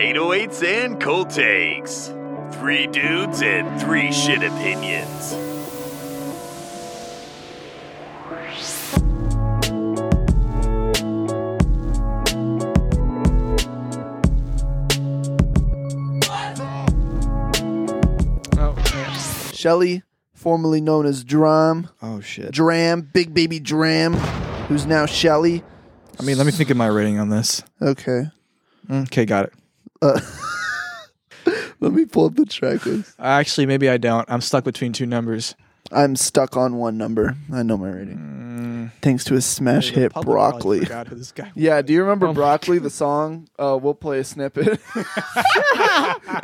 808s and cold takes. Three dudes and three shit opinions. Oh, yeah. Shelley, formerly known as Drum, Oh shit. Dram, Big Baby Dram, who's now Shelley. I mean, let me think of my rating on this. Okay. Mm, okay, got it. Uh, let me pull up the track list. Actually, maybe I don't. I'm stuck between two numbers. I'm stuck on one number. I know my rating. Mm, Thanks to a smash hit, Broccoli. forgot who this guy Yeah, do you remember Oh Broccoli, the song? Uh, we'll play a snippet.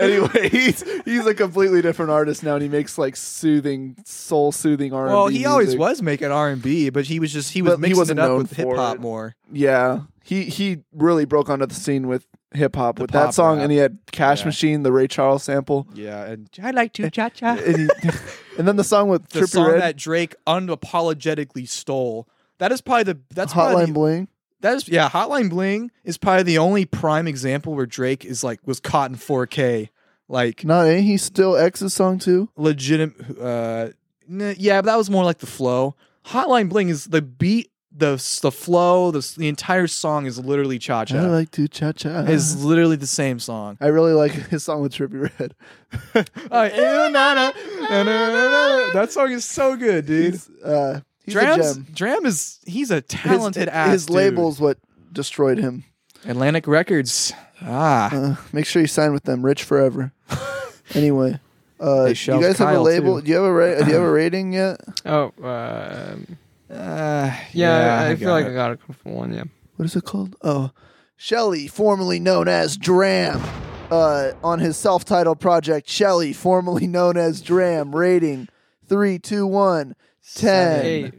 anyway, he's he's a completely different artist now, and he makes like soothing, soul soothing R and B. Well, he always was making R and B, but he was just he was But he mixing wasn't it up with hip hop more. Yeah, he he really broke onto the scene with hip hop with that song, rap. and he had Cash Yeah. Machine, the Ray Charles sample, Yeah, and I like to cha cha. and, and then the song with The Trippie song Red, that Drake unapologetically stole. That is probably the that's probably Hotline the, Bling. that is yeah. Hotline Bling is probably the only prime example where Drake is like was caught in 4K, like No, ain't he still X's song too? legitimate. Uh, yeah, but that was more like the flow. Hotline Bling is the beat, the the flow, the the entire song is literally cha cha. I like to cha cha. Is literally the same song. I really like his song with Trippie Redd. Uh, ew, na, na, na, na, na, na. That song is so good, dude. He's, uh, he's a Drams, gem. Dram is he's a His- talented ass. His dude. label's what destroyed him. Atlantic Records. Ah, Uh, make sure you sign with them. Rich forever. anyway, uh, you shelved guys have a label? too. Do you have a ra- Do you have a rating yet? Oh, um, uh, yeah, I, feel got like it. I got a couple one. Yeah. What is it called? Oh, Shelley, formerly known as Dram, uh, on his self-titled project. Shelley, formerly known as Dram. Rating three, two, one, ten. Eight.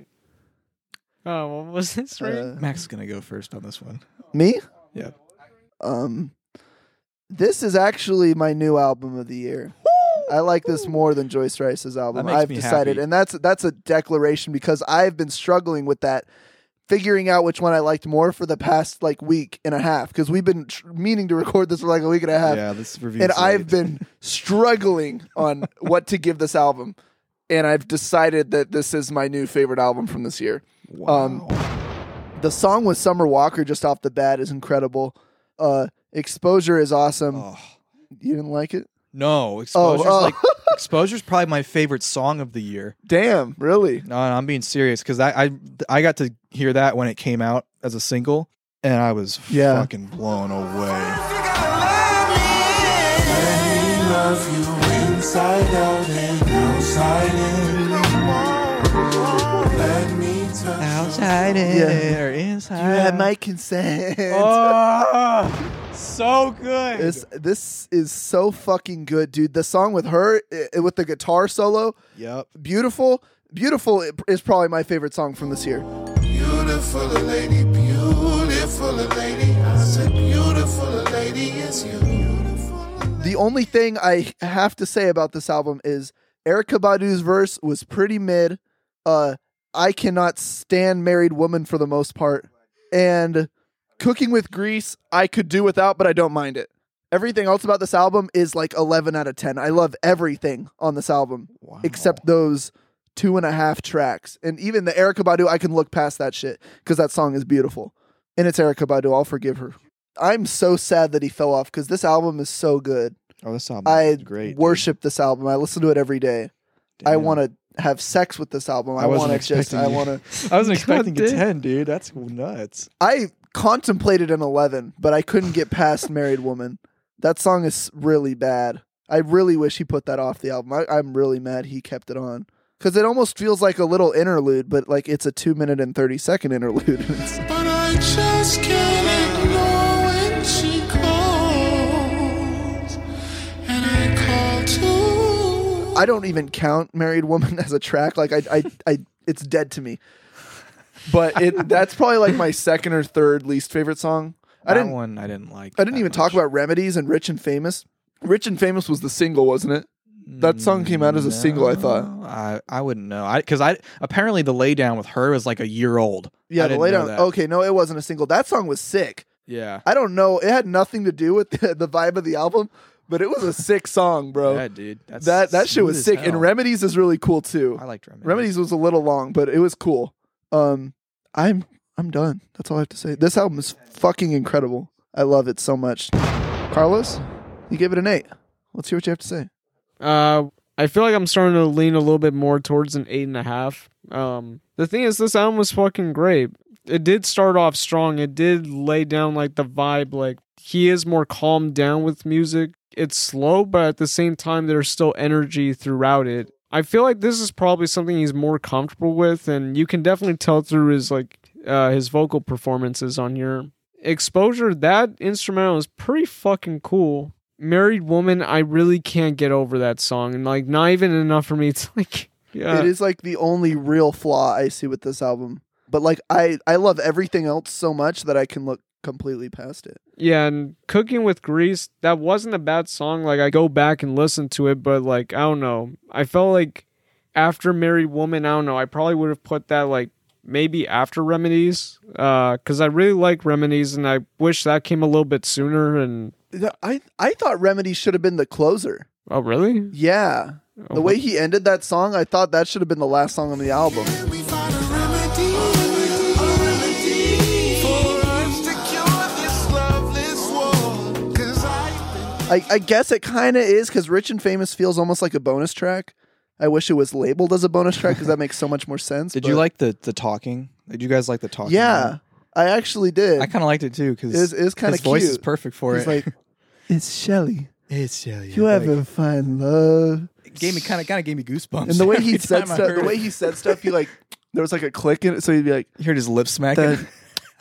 Oh, what was this? Right? Uh, Max is gonna go first on this one. me? Yeah. Um, this is actually my new album of the year. I like this more than Joyce Wrice's album. I've decided, happy. and that's that's a declaration because I've been struggling with that, figuring out which one I liked more for the past like week and a half because we've been tr- meaning to record this for like a week and a half, yeah, this review. and I've been struggling on what to give this album, and I've decided that this is my new favorite album from this year. wow. um, The song with Summer Walker just off the bat is incredible. Uh, Exposure is awesome. Oh, You didn't like it? No, oh, exposure's oh. like exposure's probably my favorite song of the year. Damn, really? No, no I'm being serious because I, I I got to hear that when it came out as a single, and I was Yeah. fucking blown away. Outside in Yeah. or inside. You had my consent. Oh, so good. This this is so fucking good, dude. The song with her i- with the guitar solo, yep. beautiful. Beautiful is probably my favorite song from this year. Beautiful lady, beautiful lady. I said, beautiful lady, it's you. The only thing I have to say about this album is Erykah Badu's verse was pretty mid. Uh, I cannot stand Married Woman for the most part, and Cooking with Grease I could do without, but I don't mind it. Everything else about this album is like 11 out of 10. I love everything on this album Wow. except those two and a half tracks. And even the Erykah Badu, I can look past that shit because that song is beautiful. And it's Erykah Badu. I'll forgive her. I'm so sad that he fell off because this album is so good. Oh, this album I great. dude. worship this album. I listen to it every day. I want to have sex with this album. I, I wasn't want to just. expecting I want to. I wasn't expecting a ten, dude. That's nuts. I contemplated an 11, but I couldn't get past Married Woman. That song is really bad. I really wish he put that off the album. I, I'm really mad he kept it on because it almost feels like a little interlude, but like it's a two minute and thirty second interlude. I don't even count "Married Woman" as a track. Like I, I, I it's dead to me. But it that's probably like my second or third least favorite song. I That didn't. one I didn't like. I didn't even talk about remedies and "Rich and Famous." "Rich and Famous" was the single, wasn't it? That song came out as a single, I thought. I I wouldn't know. I because I apparently the laydown with her was like a year old. Yeah, I the didn't lay down. Okay, no, it wasn't a single. That song was sick. Yeah. I don't know. It had nothing to do with the, the vibe of the album, but it was a sick song, bro. Yeah, dude. That's that that shit was as sick. And. Remedies is really cool too. I liked Remedies. Remedies was a little long, but it was cool. Um, I'm I'm done. That's all I have to say. This album is fucking incredible. I love it so much. Carlos, you gave it an eight. Let's hear what you have to say. Uh, I feel like I'm starting to lean a little bit more towards an eight and a half. Um, the thing is, this album was fucking great. It did start off strong. It did lay down like the vibe. Like he is more calmed down with music. It's slow, but at the same time, there's still energy throughout it. I feel like this is probably something he's more comfortable with, and you can definitely tell through his like uh, his vocal performances on here. Exposure, that instrumental is pretty fucking cool. Married Woman, I really can't get over that song, and like not even enough for me to like. Yeah, it is like the only real flaw I see with this album. But like I I love everything else so much that I can look completely past it. Yeah, and Cooking with Grease, that wasn't a bad song. Like I go back and listen to it, but like I don't know. I felt like after Married Woman, I don't know, I probably would have put that like maybe after Remedies. Uh cuz I really like Remedies and I wish that came a little bit sooner and I I thought Remedy should have been the closer. Oh, really? Yeah. The Oh, way he ended that song, I thought that should have been the last song on the album. I, I guess it kind of is because Rich and Famous feels almost like a bonus track. I wish it was labeled as a bonus track because that makes so much more sense. Did but- you like the the talking? Did you guys like the talking? Yeah, I actually did. I kind of liked it too because It was- it kinda his voice is perfect for He's it. like, it's Shelley. it's yeah, yeah. You like, ever find love? it gave me kind of kind of gave me goosebumps. And the way he every said time I stuff, the heard way he said stuff, he like there was like a click in it, so he'd be like, you heard his lip smacking. the,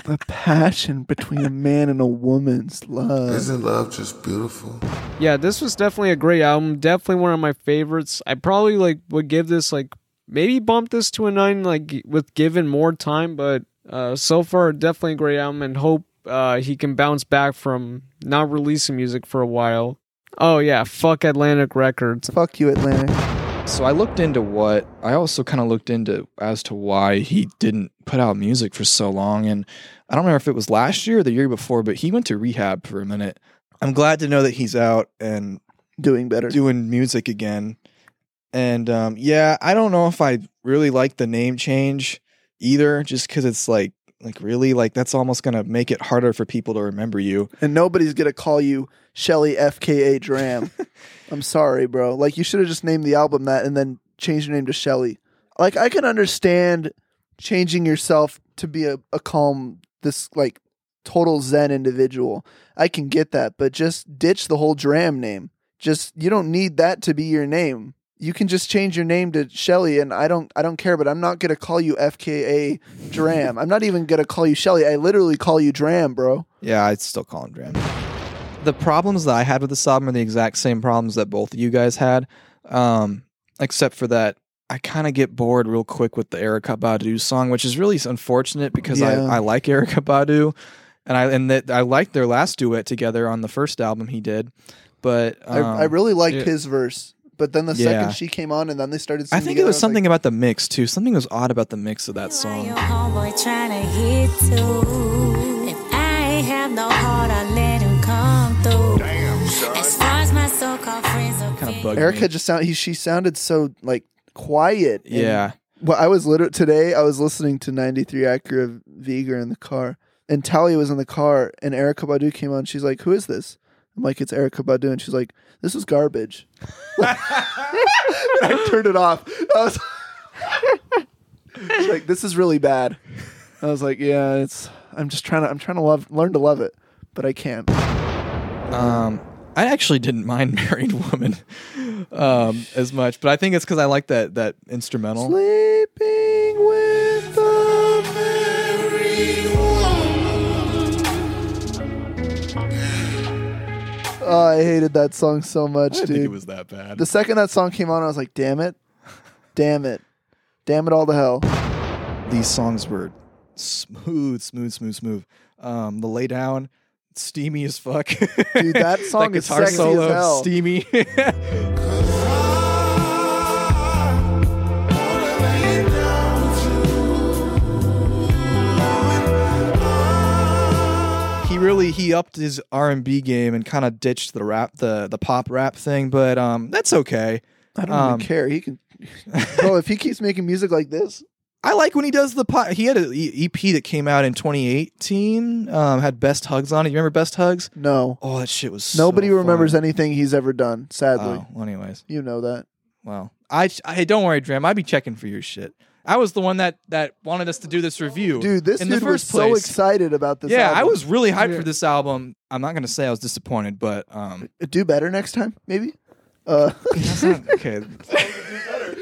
the passion between a man and a woman's love. Isn't love just beautiful? Yeah, this was definitely a great album. Definitely one of my favorites. I probably like would give this like maybe bump this to a nine like with given more time, but uh, so far definitely a great album and hope uh, he can bounce back from not releasing music for a while. Oh yeah, fuck Atlantic Records. Fuck you, Atlantic. So I looked into what I also kind of looked into as to why he didn't put out music for so long, and I don't remember if it was last year or the year before, but he went to rehab for a minute. I'm glad to know that he's out and Doing better. doing music again. And um, yeah, I don't know if I really like the name change either, just because it's like like really like that's almost gonna make it harder for people to remember you. and nobody's gonna call you Shelley FKA Dram. I'm sorry, bro. Like you should have just named the album that and then changed your name to Shelley. Like I can understand changing yourself to be a, a calm, this like total Zen individual. I can get that, but just ditch the whole Dram name. Just you don't need that to be your name. You can just change your name to Shelley, and I don't I don't care, but I'm not gonna call you FKA Dram. I'm not even gonna call you Shelley. I literally call you Dram, bro. Yeah, I'd still call him Dram. The problems that I had with the album are the exact same problems that both of you guys had, um, except for that I kind of get bored real quick with the Erykah Badu song, which is really unfortunate because Yeah. I, I like Erykah Badu, and I and that I liked their last duet together on the first album he did, but um, I, I really liked yeah. his verse, but then the Yeah. second she came on and then they started. I Singing think it together, was something like, about the mix too. Something was odd about the mix of that song. your homeboy tryna hit too? If I ain't have no heart, I let him come through. As far as my so-called friends are Kinda bugged Erykah me. just sound. He, she sounded so like quiet. and- Yeah, Well, I was literally today. I was listening to '93 Acura Vigor in the car, and Talia was in the car, and Erykah Badu came on. She's like, "Who is this?" I'm like, "It's Erykah Badu," and she's like, "This is garbage." I turned it off. I was She's like, "This is really bad." I was like, "Yeah, it's." I'm just trying to. I'm trying to love, learn to love it, but I can't. Um, I actually didn't mind "Married Woman" um, as much, but I think it's because I like that that instrumental. Oh, I hated that song so much, I didn't dude. think it was that bad. the second that song came on, I was like, "Damn it, damn it, damn it all to hell." These songs were smooth, smooth, smooth, smooth. Um, the lay down, steamy as fuck. Dude, that song that is guitar sexy as solo, hell. steamy. really he upped his R and B game and kind of ditched the rap, the the pop rap thing, but um, that's okay. I don't Um, even care. He can, bro. If he keeps making music like this, I like when he does the pop. He had an EP that came out in 2018. Um, had Best Hugs on it. You remember Best Hugs? no, Oh, that shit was. nobody so remembers fun. anything he's ever done. Sadly, Oh, well, anyways, you know that. well, I, I don't worry, Dram. I'd be checking for your shit. I was the one that that wanted us to do this review, Dude, this in dude the was first so place. excited about this. yeah, I was really hyped Yeah. for this album. I'm not gonna say I was disappointed, but um, do better next time, maybe. Uh, not okay.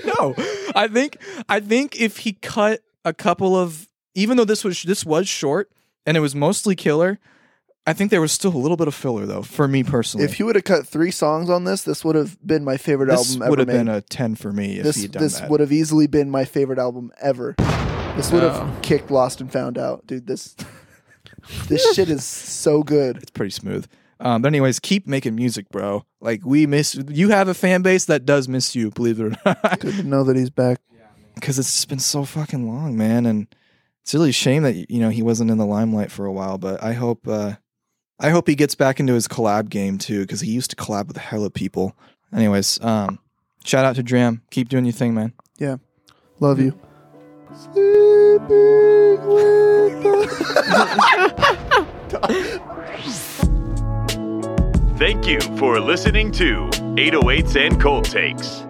no, I think I think if he cut a couple of, even though this was this was short and it was mostly killer, I think there was still a little bit of filler though for me personally. if he would have cut three songs on this, this would have been my favorite this album ever This would have made. been a ten for me if this he had done this that. would have easily been my favorite album ever. This would have Oh. kicked Lost and Found Out, dude. This this shit is so good. it's pretty smooth. Um, but anyways, keep making music, bro. Like we miss you have a fan base that does miss you, believe it or not. Good to know that he's back. because it's just been so fucking long, man, and it's really a shame that you know he wasn't in the limelight for a while. But I hope, uh, I hope he gets back into his collab game too, because he used to collab with a hella people. Anyways, um, shout out to Dram. Keep doing your thing, man. Yeah. Love you. Sleeping with the- Thank you for listening to 808s and Cold Takes.